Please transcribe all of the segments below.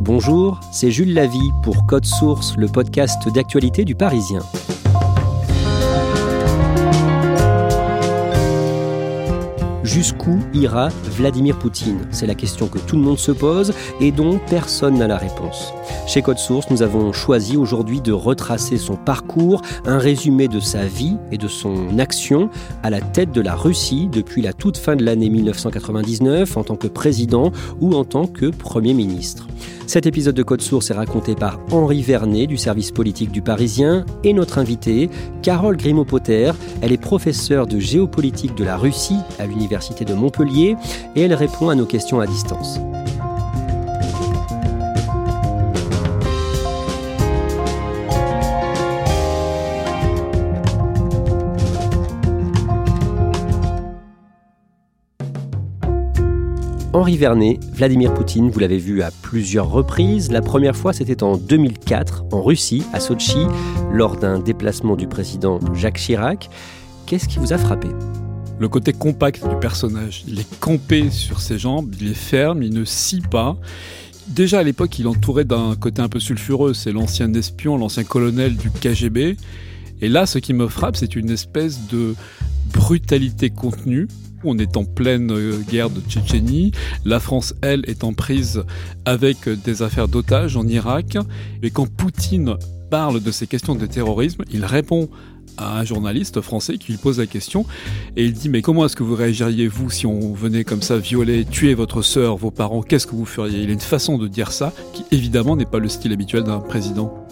Bonjour, c'est Jules Lavie pour Code Source, le podcast d'actualité du Parisien. Jusqu'où ira Vladimir Poutine? C'est la question que tout le monde se pose et dont personne n'a la réponse. Chez Code Source, nous avons choisi aujourd'hui de retracer son parcours, un résumé de sa vie et de son action à la tête de la Russie depuis la toute fin de l'année 1999 en tant que président ou en tant que Premier ministre. Cet épisode de Code Source est raconté par Henri Vernet du service politique du Parisien et notre invitée, Carole Grimaud-Potter. Elle est professeure de géopolitique de la Russie à l'Université de Montpellier et elle répond à nos questions à distance. Henri Vernet, Vladimir Poutine, vous l'avez vu à plusieurs reprises. La première fois, c'était en 2004, en Russie, à Sochi, lors d'un déplacement du président Jacques Chirac. Qu'est-ce qui vous a frappé? Le côté compact du personnage. Il est campé sur ses jambes, il est ferme, il ne scie pas. Déjà à l'époque, il entourait d'un côté un peu sulfureux. C'est l'ancien espion, l'ancien colonel du KGB. Et là, ce qui me frappe, c'est une espèce de brutalité contenue on est en pleine euh, guerre de Tchétchénie. La France, elle, est en prise avec des affaires d'otages en Irak. Et quand Poutine parle de ces questions de terrorisme, il répond à un journaliste français qui lui pose la question et il dit mais comment est-ce que vous réagiriez vous si on venait comme ça violer, tuer votre sœur, vos parents, qu'est-ce que vous feriez? Il a une façon de dire ça qui évidemment n'est pas le style habituel d'un président.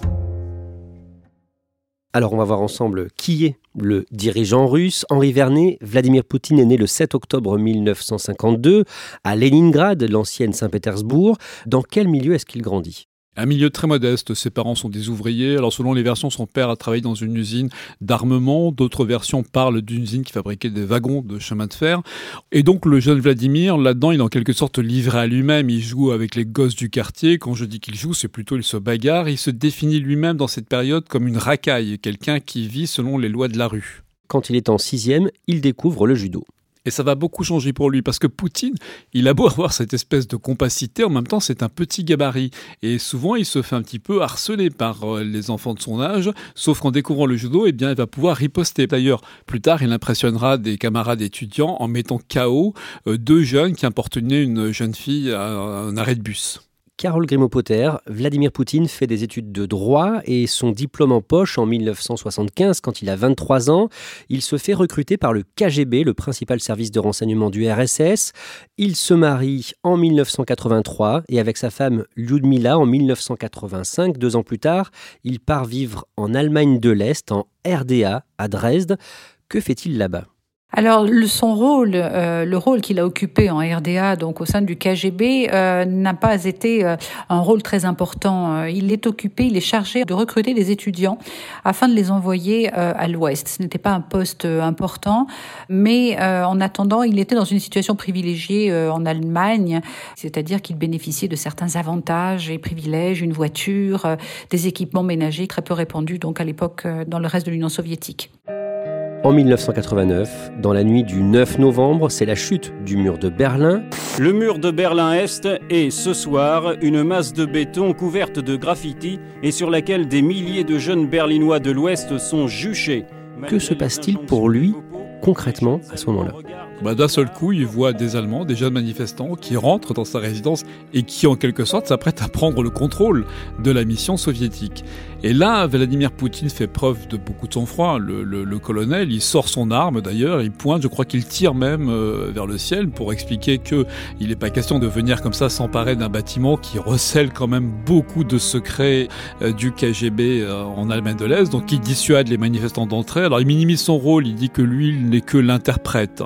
Alors on va voir ensemble qui est le dirigeant russe. Henri Vernet, Vladimir Poutine est né le 7 octobre 1952 à Leningrad, l'ancienne Saint-Pétersbourg. Dans quel milieu est-ce qu'il grandit? Un milieu très modeste, ses parents sont des ouvriers. Alors selon les versions, son père a travaillé dans une usine d'armement, d'autres versions parlent d'une usine qui fabriquait des wagons de chemin de fer. Et donc le jeune Vladimir, là-dedans, il est en quelque sorte livré à lui-même, il joue avec les gosses du quartier. Quand je dis qu'il joue, c'est plutôt il se bagarre, il se définit lui-même dans cette période comme une racaille, quelqu'un qui vit selon les lois de la rue. Quand il est en sixième, il découvre le judo. Et ça va beaucoup changer pour lui parce que Poutine, il a beau avoir cette espèce de compacité, en même temps c'est un petit gabarit. Et souvent il se fait un petit peu harceler par euh, les enfants de son âge, sauf qu'en découvrant le judo, eh bien, il va pouvoir riposter. D'ailleurs, plus tard, il impressionnera des camarades étudiants en mettant KO euh, deux jeunes qui importunaient une jeune fille à un arrêt de bus. Carole Grimaud-Potter, Vladimir Poutine fait des études de droit et son diplôme en poche en 1975, quand il a 23 ans, il se fait recruter par le KGB, le principal service de renseignement du RSS. Il se marie en 1983 et avec sa femme Lyudmila en 1985, deux ans plus tard, il part vivre en Allemagne de l'Est, en RDA, à Dresde. Que fait-il là-bas? Alors son rôle, euh, le rôle qu'il a occupé en RDA, donc au sein du KGB, euh, n'a pas été euh, un rôle très important. Il est occupé, il est chargé de recruter des étudiants afin de les envoyer à l'Ouest. Ce n'était pas un poste important, mais en attendant, il était dans une situation privilégiée en Allemagne, c'est-à-dire qu'il bénéficiait de certains avantages et privilèges, une voiture, des équipements ménagers très peu répandus donc à l'époque dans le reste de l'Union soviétique. En 1989, dans la nuit du 9 novembre, c'est la chute du mur de Berlin. Le mur de Berlin-Est est ce soir une masse de béton couverte de graffiti et sur laquelle des milliers de jeunes Berlinois de l'Ouest sont juchés. Que se passe-t-il pour lui concrètement à ce moment-là? Bah, D'un seul coup, il voit des Allemands, des jeunes manifestants qui rentrent dans sa résidence et qui, en quelque sorte, s'apprêtent à prendre le contrôle de la mission soviétique. Et là, Vladimir Poutine fait preuve de beaucoup de sang-froid. Le, colonel, il sort son arme d'ailleurs, il pointe, je crois qu'il tire même euh, vers le ciel pour expliquer que il n'est pas question de venir comme ça s'emparer d'un bâtiment qui recèle quand même beaucoup de secrets euh, du KGB euh, en Allemagne de l'Est. Donc il dissuade les manifestants d'entrer. Alors il minimise son rôle, il dit que lui, il n'est que l'interprète.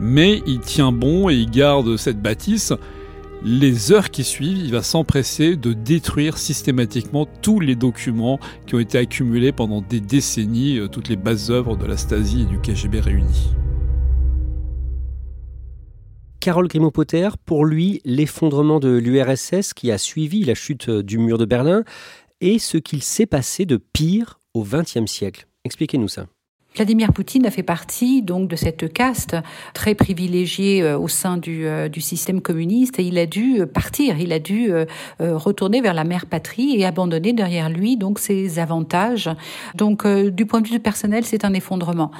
Mais il tient bon et il garde cette bâtisse. Les heures qui suivent, il va s'empresser de détruire systématiquement tous les documents qui ont été accumulés pendant des décennies, euh, toutes les bases œuvres de la Stasi et du KGB réunies. Carole Grimaud-Potter, pour lui, l'effondrement de l'URSS qui a suivi la chute du mur de Berlin est ce qu'il s'est passé de pire au XXe siècle. Expliquez-nous ça. Vladimir Poutine a fait partie donc de cette caste très privilégiée euh, au sein du, euh, du système communiste et il a dû euh, partir, il a dû retourner vers la mère patrie et abandonner derrière lui donc ses avantages. Donc du point de vue personnel, c'est un effondrement.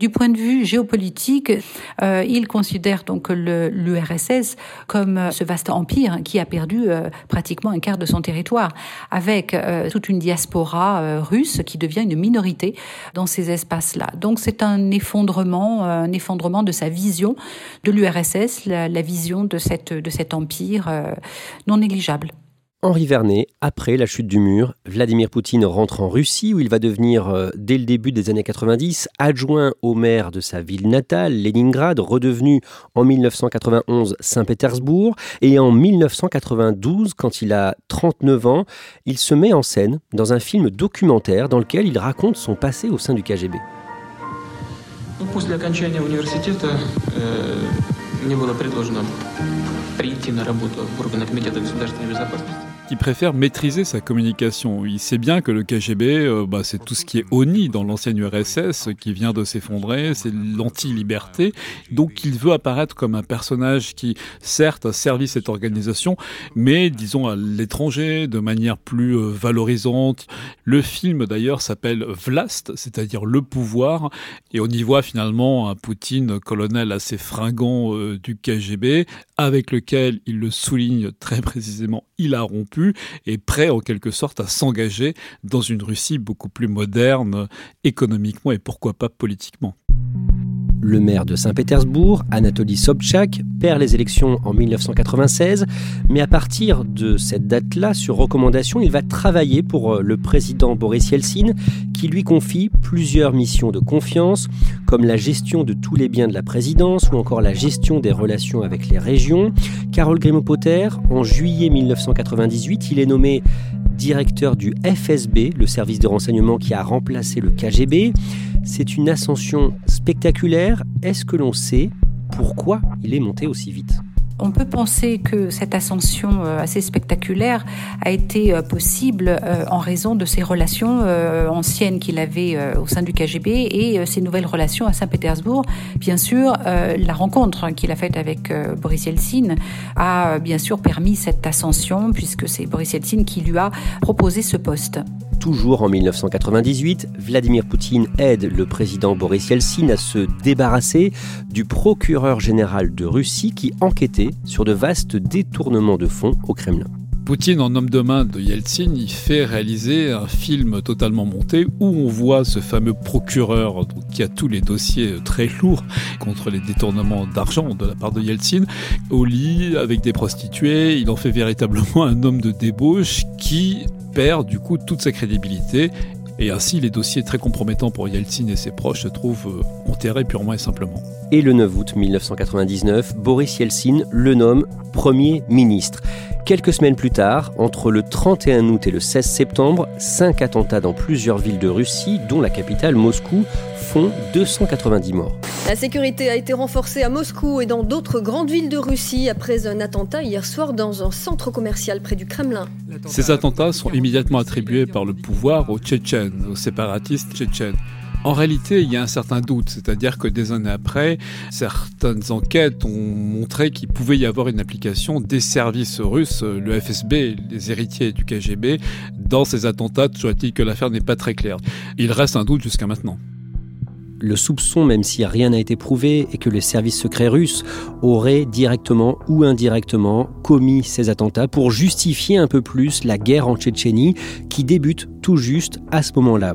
Du point de vue géopolitique, il considère donc l'URSS comme ce vaste empire qui a perdu pratiquement un quart de son territoire, avec toute une diaspora russe qui devient une minorité dans ces espaces-là. Donc c'est un effondrement, euh, un effondrement de sa vision de l'URSS, la, vision de, cette, de cet empire euh, non négligeable. Henri Vernet, après la chute du mur, Vladimir Poutine rentre en Russie où il va devenir, euh, dès le début des années 90, adjoint au maire de sa ville natale, Leningrad, redevenu en 1991 Saint-Pétersbourg. Et en 1992, quand il a 39 ans, il se met en scène dans un film documentaire dans lequel il raconte son passé au sein du KGB. После окончания университета э, мне было предложено прийти на работу в органы Комитета государственной безопасности. Il préfère maîtriser sa communication. Il sait bien que le KGB, euh, bah, c'est tout ce qui est ONI dans l'ancienne URSS qui vient de s'effondrer, c'est l'anti-liberté. Donc il veut apparaître comme un personnage qui, certes, a servi cette organisation, mais disons à l'étranger, de manière plus euh, valorisante. Le film d'ailleurs s'appelle Vlast, c'est-à-dire le pouvoir, et on y voit finalement un Poutine colonel assez fringant euh, du KGB, avec lequel il le souligne très précisément, il a rompu et prêt en quelque sorte à s'engager dans une Russie beaucoup plus moderne économiquement et pourquoi pas politiquement. Le maire de Saint-Pétersbourg, Anatoly Sobchak, perd les élections en 1996, mais à partir de cette date-là, sur recommandation, il va travailler pour euh, le président Boris Yeltsin, qui lui confie plusieurs missions de confiance, comme la gestion de tous les biens de la présidence ou encore la gestion des relations avec les régions. Carole Grimaud-Potter, en juillet 1998, il est nommé directeur du FSB, le service de renseignement qui a remplacé le KGB. C'est une ascension spectaculaire. Est-ce que l'on sait pourquoi il est monté aussi vite? On peut penser que cette ascension euh, assez spectaculaire a été euh, possible euh, en raison de ses relations anciennes qu'il avait au sein du KGB et ses nouvelles relations à Saint-Pétersbourg. Bien sûr, la rencontre qu'il a faite avec Boris Yeltsin a bien sûr permis cette ascension puisque c'est Boris Yeltsin qui lui a proposé ce poste. Toujours en 1998, Vladimir Poutine aide le président Boris Yeltsin à se débarrasser du procureur général de Russie qui enquêtait sur de vastes détournements de fonds au Kremlin. Poutine, en homme de main de Yeltsin, il fait réaliser un film totalement monté où on voit ce fameux procureur qui a tous les dossiers très lourds contre les détournements d'argent de la part de Yeltsin au lit avec des prostituées. Il en fait véritablement un homme de débauche qui perd du coup toute sa crédibilité et ainsi, les dossiers très compromettants pour Yeltsin et ses proches se trouvent euh, enterrés purement et simplement. Et le 9 août 1999, Boris Yeltsin le nomme Premier ministre. Quelques semaines plus tard, entre le 31 août et le 16 septembre, cinq attentats dans plusieurs villes de Russie, dont la capitale Moscou, font 290 morts. La sécurité a été renforcée à Moscou et dans d'autres grandes villes de Russie après un attentat hier soir dans un centre commercial près du Kremlin. Ces attentats sont immédiatement attribués par le pouvoir aux Tchétchènes, aux séparatistes tchétchènes. En réalité, il y a un certain doute, c'est-à-dire que des années après, certaines enquêtes ont montré qu'il pouvait y avoir une application des services russes, le FSB, les héritiers du KGB, dans ces attentats, toujours est-il que l'affaire n'est pas très claire. Il reste un doute jusqu'à maintenant le soupçon, même si rien n'a été prouvé, et que les services secrets russes auraient directement ou indirectement commis ces attentats pour justifier un peu plus la guerre en Tchétchénie qui débute tout juste à ce moment-là.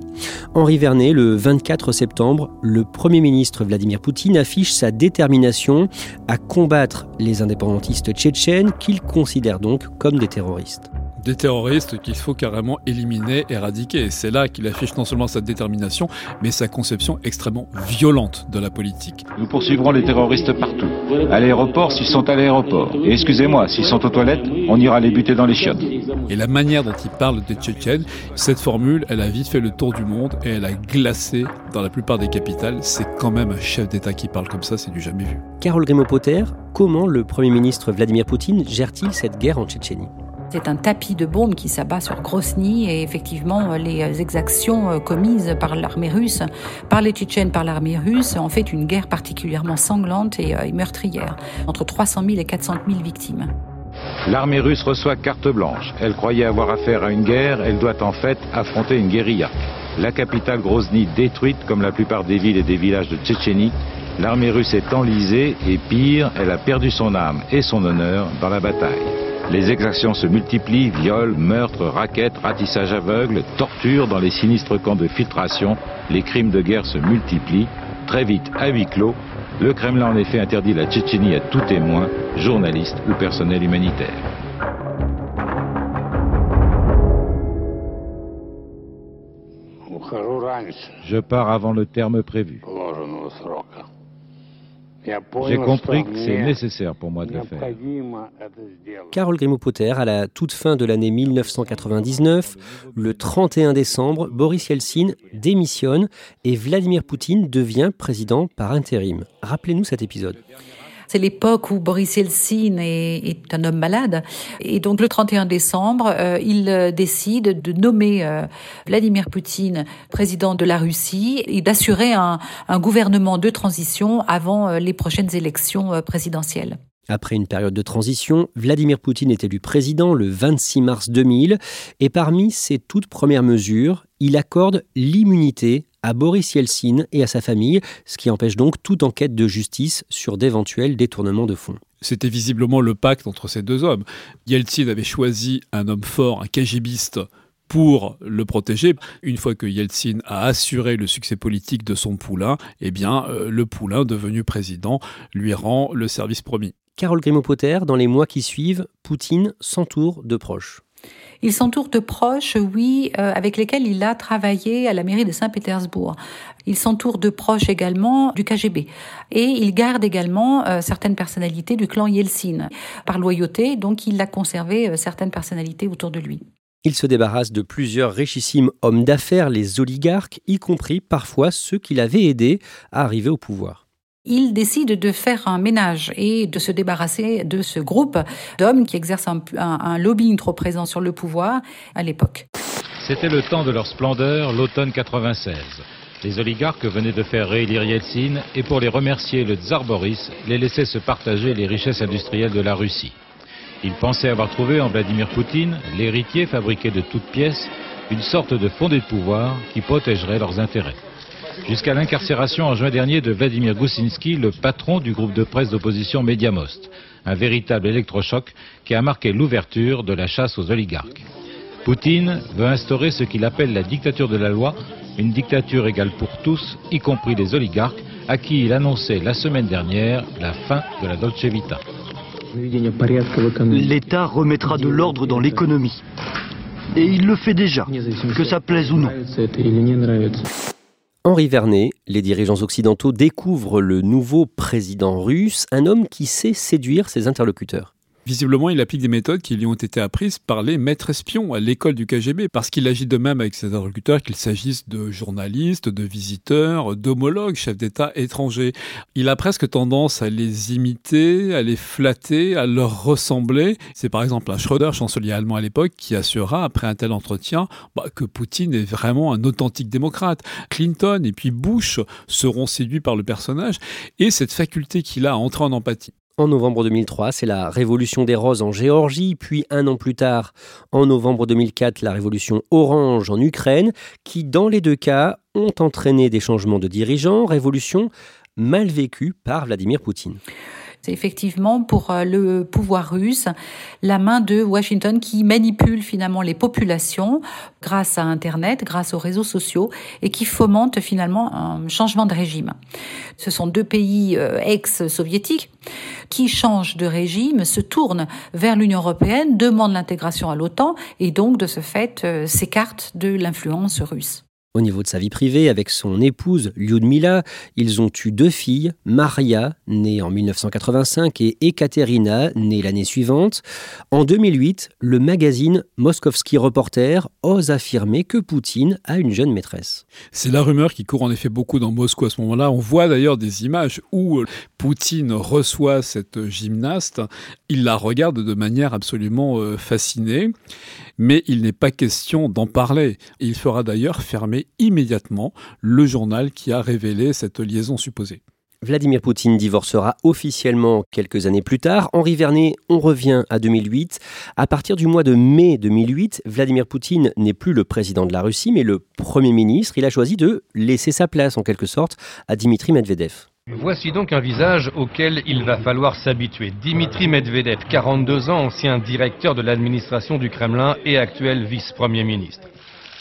Henri Vernet, le 24 septembre, le Premier ministre Vladimir Poutine affiche sa détermination à combattre les indépendantistes tchétchènes qu'il considère donc comme des terroristes. Des terroristes qu'il faut carrément éliminer, éradiquer. Et c'est là qu'il affiche non seulement sa détermination, mais sa conception extrêmement violente de la politique. Nous poursuivrons les terroristes partout. À l'aéroport, s'ils sont à l'aéroport. Et excusez-moi, s'ils sont aux toilettes, on ira les buter dans les chiottes. Et la manière dont il parle des Tchétchènes, cette formule, elle a vite fait le tour du monde et elle a glacé dans la plupart des capitales. C'est quand même un chef d'État qui parle comme ça, c'est du jamais vu. Carole Grimaud-Potter, comment le Premier ministre Vladimir Poutine gère-t-il cette guerre en Tchétchénie? C'est un tapis de bombes qui s'abat sur Grosny et effectivement les exactions commises par l'armée russe, par les Tchétchènes, par l'armée russe, ont fait une guerre particulièrement sanglante et meurtrière, entre 300 000 et 400 000 victimes. L'armée russe reçoit carte blanche. Elle croyait avoir affaire à une guerre, elle doit en fait affronter une guérilla. La capitale Grozny détruite comme la plupart des villes et des villages de Tchétchénie, l'armée russe est enlisée et pire, elle a perdu son âme et son honneur dans la bataille. Les exactions se multiplient, viols, meurtres, raquettes, ratissage aveugle, torture dans les sinistres camps de filtration, les crimes de guerre se multiplient. Très vite, à huis clos, le Kremlin en effet interdit la Tchétchénie à tout témoin, journaliste ou personnel humanitaire. Je pars avant le terme prévu. J'ai compris que c'est nécessaire pour moi de le faire. Carole Grimaud-Potter, à la toute fin de l'année 1999, le 31 décembre, Boris Yeltsin démissionne et Vladimir Poutine devient président par intérim. Rappelez-nous cet épisode. C'est l'époque où Boris Yeltsin est, un homme malade. Et donc le 31 décembre, euh, il euh, décide de nommer euh, Vladimir Poutine président de la Russie et d'assurer un gouvernement de transition avant les prochaines élections présidentielles. Après une période de transition, Vladimir Poutine est élu président le 26 mars 2000 et parmi ses toutes premières mesures, il accorde l'immunité à Boris Yeltsin et à sa famille, ce qui empêche donc toute enquête de justice sur d'éventuels détournements de fonds. C'était visiblement le pacte entre ces deux hommes. Yeltsin avait choisi un homme fort, un KGBiste, pour le protéger. Une fois que Yeltsin a assuré le succès politique de son poulain, eh bien, euh, le poulain, devenu président, lui rend le service promis. Carole Grimaud-Potter, dans les mois qui suivent, Poutine s'entoure de proches. Il s'entoure de proches, oui, euh, avec lesquels il a travaillé à la mairie de Saint-Pétersbourg. Il s'entoure de proches également du KGB. Et il garde également euh, certaines personnalités du clan Yeltsin. Par loyauté, donc il a conservé euh, certaines personnalités autour de lui. Il se débarrasse de plusieurs richissimes hommes d'affaires, les oligarques, y compris parfois ceux qui l'avaient aidé à arriver au pouvoir il décide de faire un ménage et de se débarrasser de ce groupe d'hommes qui exercent un, lobbying trop présent sur le pouvoir à l'époque. C'était le temps de leur splendeur, l'automne 96. Les oligarques venaient de faire réélire Yeltsin et pour les remercier, le tsar Boris les laissait se partager les richesses industrielles de la Russie. Ils pensaient avoir trouvé en Vladimir Poutine, l'héritier fabriqué de toutes pièces, une sorte de fondé de pouvoir qui protégerait leurs intérêts jusqu'à l'incarcération en juin dernier de Vladimir Goussinski, le patron du groupe de presse d'opposition Mediamost, un véritable électrochoc qui a marqué l'ouverture de la chasse aux oligarques. Poutine veut instaurer ce qu'il appelle la dictature de la loi, une dictature égale pour tous, y compris les oligarques, à qui il annonçait la semaine dernière la fin de la Dolce Vita. L'État remettra de l'ordre dans l'économie. Et il le fait déjà, que ça plaise ou non. Henri Vernet, les dirigeants occidentaux découvrent le nouveau président russe, un homme qui sait séduire ses interlocuteurs. Visiblement, il applique des méthodes qui lui ont été apprises par les maîtres espions à l'école du KGB, parce qu'il agit de même avec ses interlocuteurs, qu'il s'agisse de journalistes, de visiteurs, d'homologues, chefs d'État étrangers. Il a presque tendance à les imiter, à les flatter, à leur ressembler. C'est par exemple un Schröder, chancelier allemand à l'époque, qui assurera, après un tel entretien, bah, que Poutine est vraiment un authentique démocrate. Clinton et puis Bush seront séduits par le personnage, et cette faculté qu'il a à entrer en empathie. En novembre 2003, c'est la révolution des roses en Géorgie, puis un an plus tard, en novembre 2004, la révolution orange en Ukraine, qui dans les deux cas ont entraîné des changements de dirigeants, révolution mal vécue par Vladimir Poutine. C'est effectivement pour euh, le pouvoir russe la main de Washington qui manipule finalement les populations grâce à Internet, grâce aux réseaux sociaux et qui fomente finalement un changement de régime. Ce sont deux pays euh, ex-soviétiques qui changent de régime, se tournent vers l'Union européenne, demandent l'intégration à l'OTAN et donc de ce fait euh, s'écartent de l'influence russe. Au niveau de sa vie privée, avec son épouse Lyudmila, ils ont eu deux filles, Maria, née en 1985, et Ekaterina, née l'année suivante. En 2008, le magazine Moskovski Reporter ose affirmer que Poutine a une jeune maîtresse. C'est la rumeur qui court en effet beaucoup dans Moscou à ce moment-là. On voit d'ailleurs des images où Poutine reçoit cette gymnaste. Il la regarde de manière absolument euh, fascinée mais il n'est pas question d'en parler. Il fera d'ailleurs fermer immédiatement le journal qui a révélé cette liaison supposée. Vladimir Poutine divorcera officiellement quelques années plus tard. Henri Vernet, on revient à 2008. À partir du mois de mai 2008, Vladimir Poutine n'est plus le président de la Russie, mais le Premier ministre. Il a choisi de laisser sa place, en quelque sorte, à Dimitri Medvedev. Voici donc un visage auquel il va falloir s'habituer. Dimitri Medvedev, 42 ans, ancien directeur de l'administration du Kremlin et actuel vice-premier ministre.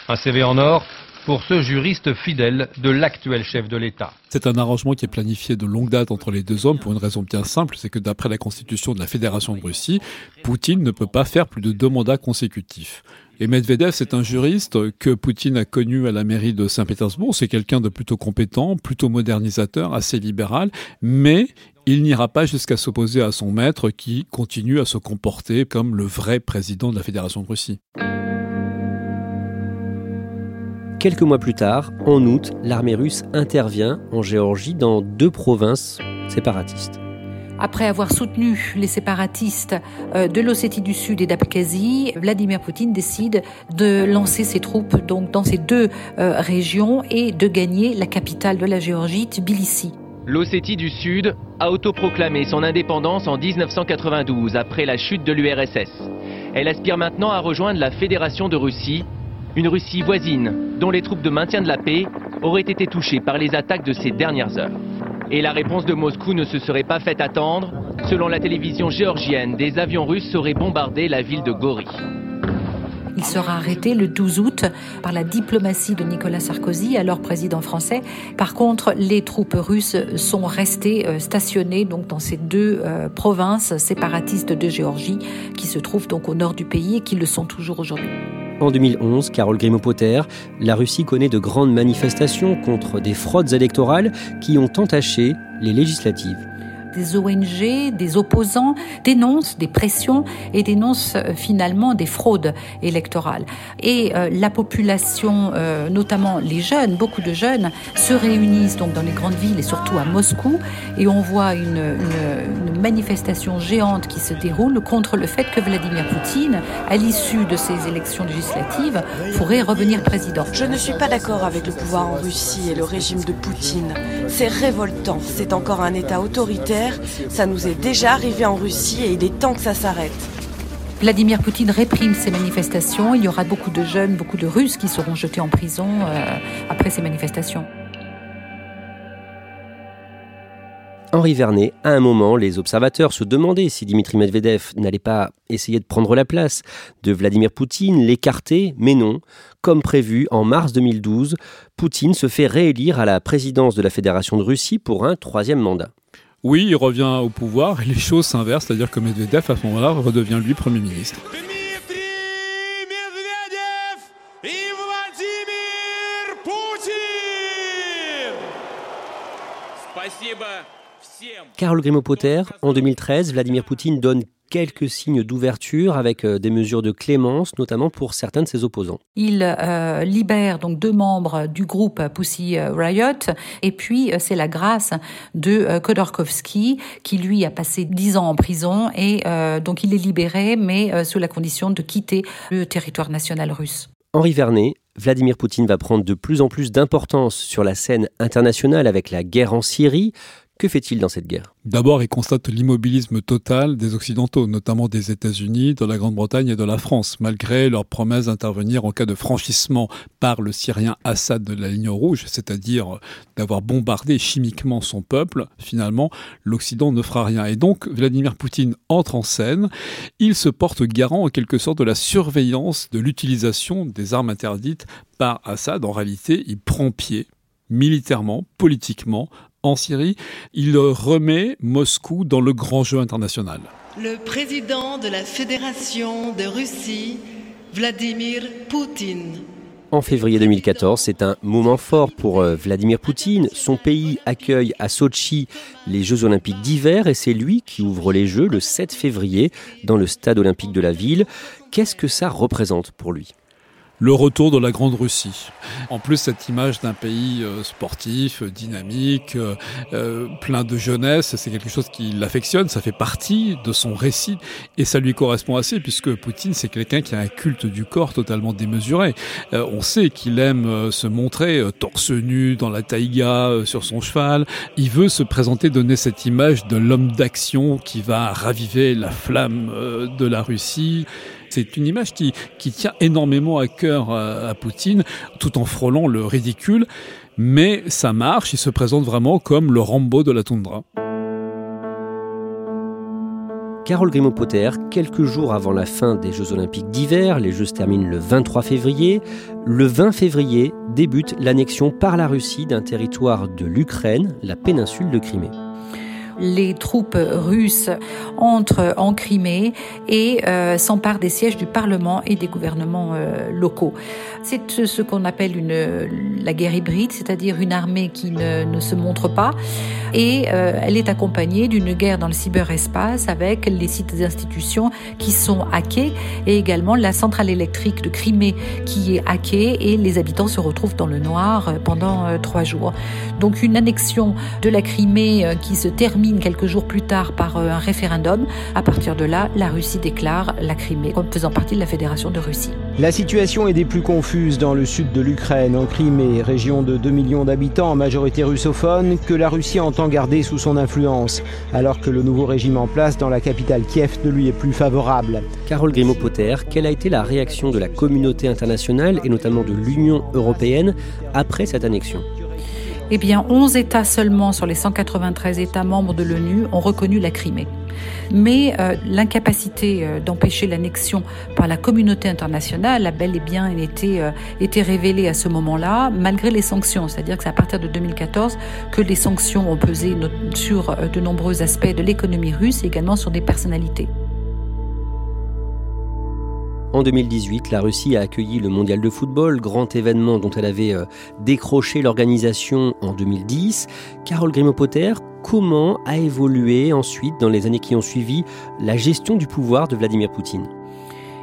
Un CV en or pour ce juriste fidèle de l'actuel chef de l'État. C'est un arrangement qui est planifié de longue date entre les deux hommes pour une raison bien simple, c'est que d'après la constitution de la Fédération de Russie, Poutine ne peut pas faire plus de deux mandats consécutifs. Et Medvedev, c'est un juriste que Poutine a connu à la mairie de Saint-Pétersbourg. C'est quelqu'un de plutôt compétent, plutôt modernisateur, assez libéral, mais il n'ira pas jusqu'à s'opposer à son maître qui continue à se comporter comme le vrai président de la Fédération de Russie. Quelques mois plus tard, en août, l'armée russe intervient en Géorgie dans deux provinces séparatistes. Après avoir soutenu les séparatistes euh, de l'Ossétie du Sud et d'Abkhazie, Vladimir Poutine décide de lancer ses troupes donc dans ces deux euh, régions et de gagner la capitale de la Géorgie, Tbilissi. L'Ossétie du Sud a autoproclamé son indépendance en 1992 après la chute de l'URSS. Elle aspire maintenant à rejoindre la Fédération de Russie, une Russie voisine dont les troupes de maintien de la paix auraient été touchées par les attaques de ces dernières heures. Et la réponse de Moscou ne se serait pas faite attendre. Selon la télévision géorgienne, des avions russes auraient bombardé la ville de Gori. Il sera arrêté le 12 août par la diplomatie de Nicolas Sarkozy, alors président français. Par contre, les troupes russes sont restées euh, stationnées dans ces deux euh, provinces séparatistes de Géorgie qui se trouvent donc au nord du pays et qui le sont toujours aujourd'hui. En 2011, Carole Grimaud-Potter, la Russie connaît de grandes manifestations contre des fraudes électorales qui ont entaché les législatives des ONG, des opposants dénoncent des pressions et dénoncent euh, finalement des fraudes électorales. Et euh, la population, euh, notamment les jeunes, beaucoup de jeunes, se réunissent donc dans les grandes villes et surtout à Moscou et on voit une, une, une manifestation géante qui se déroule contre le fait que Vladimir Poutine, à l'issue de ces élections législatives, pourrait revenir président. Je ne suis pas d'accord avec le pouvoir en Russie et le régime de Poutine. C'est révoltant. C'est encore un État autoritaire ça nous est déjà arrivé en Russie et il est temps que ça s'arrête. Vladimir Poutine réprime ces manifestations. Il y aura beaucoup de jeunes, beaucoup de Russes qui seront jetés en prison euh, après ces manifestations. Henri Vernet, à un moment, les observateurs se demandaient si Dimitri Medvedev n'allait pas essayer de prendre la place de Vladimir Poutine, l'écarter, mais non. Comme prévu, en mars 2012, Poutine se fait réélire à la présidence de la Fédération de Russie pour un troisième mandat. Oui, il revient au pouvoir et les choses s'inversent, c'est-à-dire que Medvedev, à ce moment-là, redevient lui Premier ministre. Karl Grimaud-Potter, en 2013, Vladimir Poutine donne quelques signes d'ouverture avec euh, des mesures de clémence, notamment pour certains de ses opposants. Il euh, libère donc deux membres du groupe Pussy Riot, et puis euh, c'est la grâce de Khodorkovsky, qui lui a passé dix ans en prison, et donc il est libéré, mais sous la condition de quitter le territoire national russe. Henri Vernet, Vladimir Poutine va prendre de plus en plus d'importance sur la scène internationale avec la guerre en Syrie. Que fait-il dans cette guerre? D'abord, il constate l'immobilisme total des Occidentaux, notamment des États-Unis, de la Grande-Bretagne et de la France, malgré leur promesse d'intervenir en cas de franchissement par le Syrien Assad de la ligne rouge, c'est-à-dire d'avoir bombardé chimiquement son peuple. Finalement, l'Occident ne fera rien. Et donc, Vladimir Poutine entre en scène. Il se porte garant en quelque sorte de la surveillance de l'utilisation des armes interdites par Assad. En réalité, il prend pied militairement, politiquement, en Syrie. Il remet Moscou dans le grand jeu international. Le président de la Fédération de Russie, Vladimir Poutine. En février 2014, c'est un moment fort pour euh, Vladimir Poutine. Son pays accueille à Sochi les Jeux olympiques d'hiver et c'est lui qui ouvre les Jeux le 7 février dans le stade olympique de la ville. Qu'est-ce que ça représente pour lui? Le retour de la Grande Russie. En plus, cette image d'un pays euh, sportif, dynamique, euh, euh, plein de jeunesse, c'est quelque chose qui l'affectionne, ça fait partie de son récit et ça lui correspond assez puisque Poutine, c'est quelqu'un qui a un culte du corps totalement démesuré. on sait qu'il aime se montrer torse nu dans la taïga, sur son cheval. Il veut se présenter, donner cette image de l'homme d'action qui va raviver la flamme de la Russie. C'est une image qui, tient énormément à cœur à, Poutine, tout en frôlant le ridicule. Mais ça marche, il se présente vraiment comme le Rambo de la toundra. Carole Grimaud-Potter, quelques jours avant la fin des Jeux Olympiques d'hiver, les Jeux se terminent le 23 février. Le 20 février débute l'annexion par la Russie d'un territoire de l'Ukraine, la péninsule de Crimée les troupes russes entrent en Crimée et euh, s'emparent des sièges du Parlement et des gouvernements euh, locaux. C'est ce qu'on appelle une, la guerre hybride, c'est-à-dire une armée qui ne, se montre pas et euh, elle est accompagnée d'une guerre dans le cyberespace avec les sites et institutions qui sont hackés et également la centrale électrique de Crimée qui est hackée et les habitants se retrouvent dans le noir pendant trois jours. Donc une annexion de la Crimée qui se termine quelques jours plus tard par euh, un référendum. À partir de là, la Russie déclare la Crimée comme faisant partie de la Fédération de Russie. La situation est des plus confuses dans le sud de l'Ukraine, en Crimée, région de 2 millions d'habitants en majorité russophone, que la Russie entend garder sous son influence, alors que le nouveau régime en place dans la capitale Kiev ne lui est plus favorable. Carole Grimaud-Potter, quelle a été la réaction de la communauté internationale et notamment de l'Union européenne après cette annexion? Eh bien, 11 États seulement sur les 193 États membres de l'ONU ont reconnu la Crimée. Mais euh, l'incapacité euh, d'empêcher l'annexion par la communauté internationale a bel et bien été, euh, été révélée à ce moment-là, malgré les sanctions. C'est-à-dire que c'est à partir de 2014 que les sanctions ont pesé sur de nombreux aspects de l'économie russe et également sur des personnalités. En 2018, la Russie a accueilli le mondial de football, grand événement dont elle avait euh, décroché l'organisation en 2010. Carole Grimaud-Potter, comment a évolué ensuite, dans les années qui ont suivi, la gestion du pouvoir de Vladimir Poutine?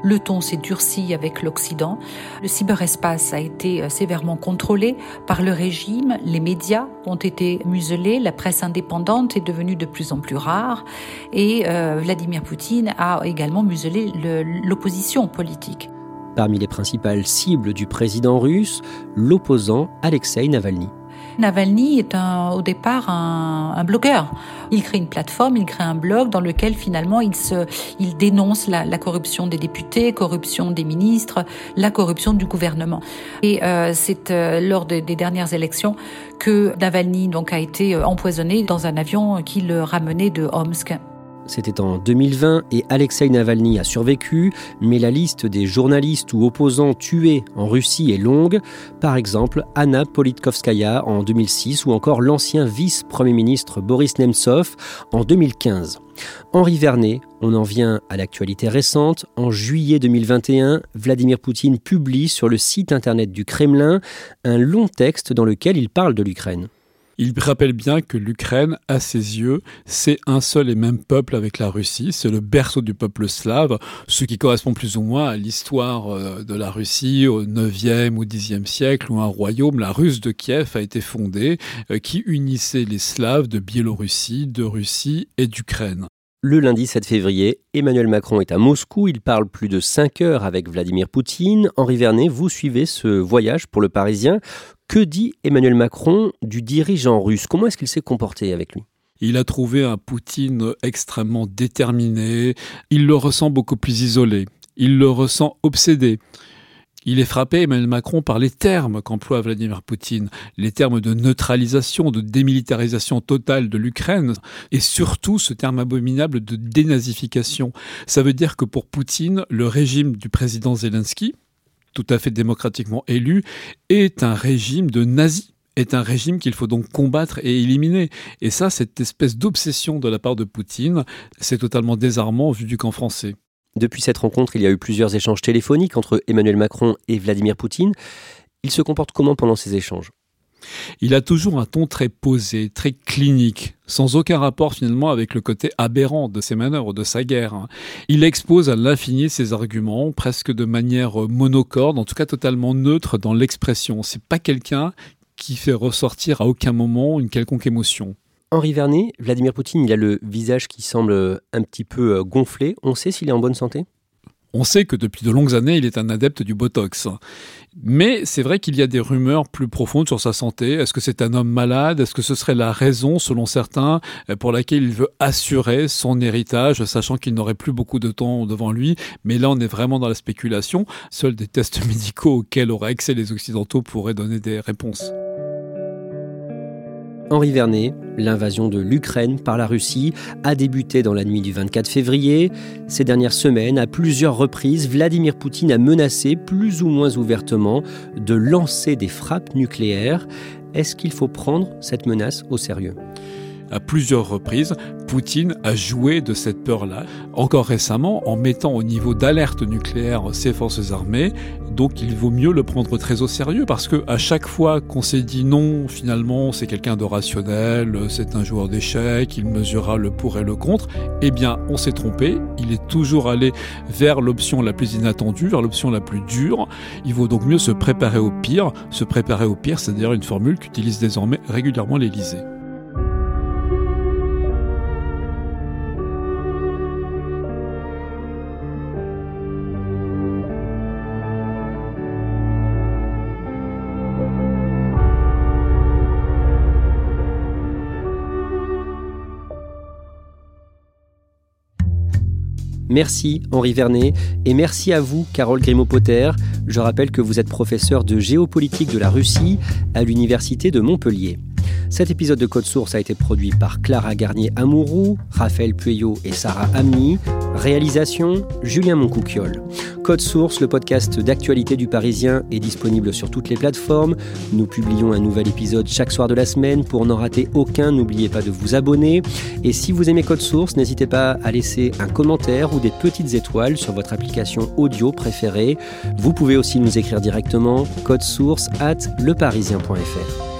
Le ton s'est durci avec l'Occident. Le cyberespace a été euh, sévèrement contrôlé par le régime. Les médias ont été muselés. La presse indépendante est devenue de plus en plus rare. Et euh, Vladimir Poutine a également muselé l'opposition politique. Parmi les principales cibles du président russe, l'opposant Alexei Navalny. Navalny est au départ un, blogueur. Il crée une plateforme, il crée un blog dans lequel finalement il dénonce la, corruption des députés, corruption des ministres, la corruption du gouvernement. Et euh, c'est euh, lors des dernières élections que Navalny donc a été euh, empoisonné dans un avion qui le ramenait de Omsk. C'était en 2020 et Alexei Navalny a survécu, mais la liste des journalistes ou opposants tués en Russie est longue. Par exemple, Anna Politkovskaya en 2006 ou encore l'ancien vice-premier ministre Boris Nemtsov en 2015. Henri Vernet, on en vient à l'actualité récente. En juillet 2021, Vladimir Poutine publie sur le site internet du Kremlin un long texte dans lequel il parle de l'Ukraine. Il rappelle bien que l'Ukraine, à ses yeux, c'est un seul et même peuple avec la Russie, c'est le berceau du peuple slave, ce qui correspond plus ou moins à l'histoire euh, de la Russie au 9e ou 10e siècle, où un royaume, la Russe de Kiev, a été fondé, euh, qui unissait les Slaves de Biélorussie, de Russie et d'Ukraine. Le lundi 7 février, Emmanuel Macron est à Moscou. Il parle plus de 5 heures avec Vladimir Poutine. Henri Vernet, vous suivez ce voyage pour le Parisien. Que dit Emmanuel Macron du dirigeant russe? Comment est-ce qu'il s'est comporté avec lui? Il a trouvé un Poutine extrêmement déterminé, il le ressent beaucoup plus isolé, il le ressent obsédé. Il est frappé, Emmanuel Macron, par les termes qu'emploie Vladimir Poutine, les termes de neutralisation, de démilitarisation totale de l'Ukraine, et surtout ce terme abominable de dénazification. Ça veut dire que pour Poutine, le régime du président Zelensky, tout à fait démocratiquement élu, est un régime de nazis est un régime qu'il faut donc combattre et éliminer. Et ça, cette espèce d'obsession de la part de Poutine, c'est totalement désarmant vu du camp français. Depuis cette rencontre, il y a eu plusieurs échanges téléphoniques entre Emmanuel Macron et Vladimir Poutine. Il se comporte comment pendant ces échanges? Il a toujours un ton très posé, très clinique, sans aucun rapport finalement avec le côté aberrant de ses manœuvres, de sa guerre. Hein. Il expose à l'infini ses arguments, presque de manière monocorde, en tout cas totalement neutre dans l'expression. C'est pas quelqu'un qui fait ressortir à aucun moment une quelconque émotion. Henri Vernet, Vladimir Poutine, il a le visage qui semble un petit peu euh, gonflé. On sait s'il est en bonne santé? On sait que depuis de longues années, il est un adepte du Botox. Mais c'est vrai qu'il y a des rumeurs plus profondes sur sa santé. Est-ce que c'est un homme malade? Est-ce que ce serait la raison, selon certains, pour laquelle il veut assurer son héritage, sachant qu'il n'aurait plus beaucoup de temps devant lui? Mais là, on est vraiment dans la spéculation. Seuls des tests médicaux auxquels auraient accès les Occidentaux pourraient donner des réponses. Henri Vernet, l'invasion de l'Ukraine par la Russie a débuté dans la nuit du 24 février. Ces dernières semaines, à plusieurs reprises, Vladimir Poutine a menacé plus ou moins ouvertement de lancer des frappes nucléaires. Est-ce qu'il faut prendre cette menace au sérieux? À plusieurs reprises, Poutine a joué de cette peur-là, encore récemment en mettant au niveau d'alerte nucléaire ses forces armées. Donc il vaut mieux le prendre très au sérieux parce que à chaque fois qu'on s'est dit non, finalement c'est quelqu'un de rationnel, c'est un joueur d'échecs, il mesurera le pour et le contre, eh bien on s'est trompé, il est toujours allé vers l'option la plus inattendue, vers l'option la plus dure. Il vaut donc mieux se préparer au pire. Se préparer au pire, c'est d'ailleurs une formule qu'utilise désormais régulièrement l'Élysée. Merci Henri Vernet et merci à vous Carole Grimaud-Potter. Je rappelle que vous êtes professeur de géopolitique de la Russie à l'Université de Montpellier. Cet épisode de Code Source a été produit par Clara Garnier-Amouroux, Raphaël Pueyo et Sarah Amni. Réalisation Julien Moncouquiol. Code Source, le podcast d'actualité du Parisien, est disponible sur toutes les plateformes. Nous publions un nouvel épisode chaque soir de la semaine. Pour n'en rater aucun, n'oubliez pas de vous abonner. Et si vous aimez Code Source, n'hésitez pas à laisser un commentaire ou des petites étoiles sur votre application audio préférée. Vous pouvez aussi nous écrire directement code source at leparisien.fr.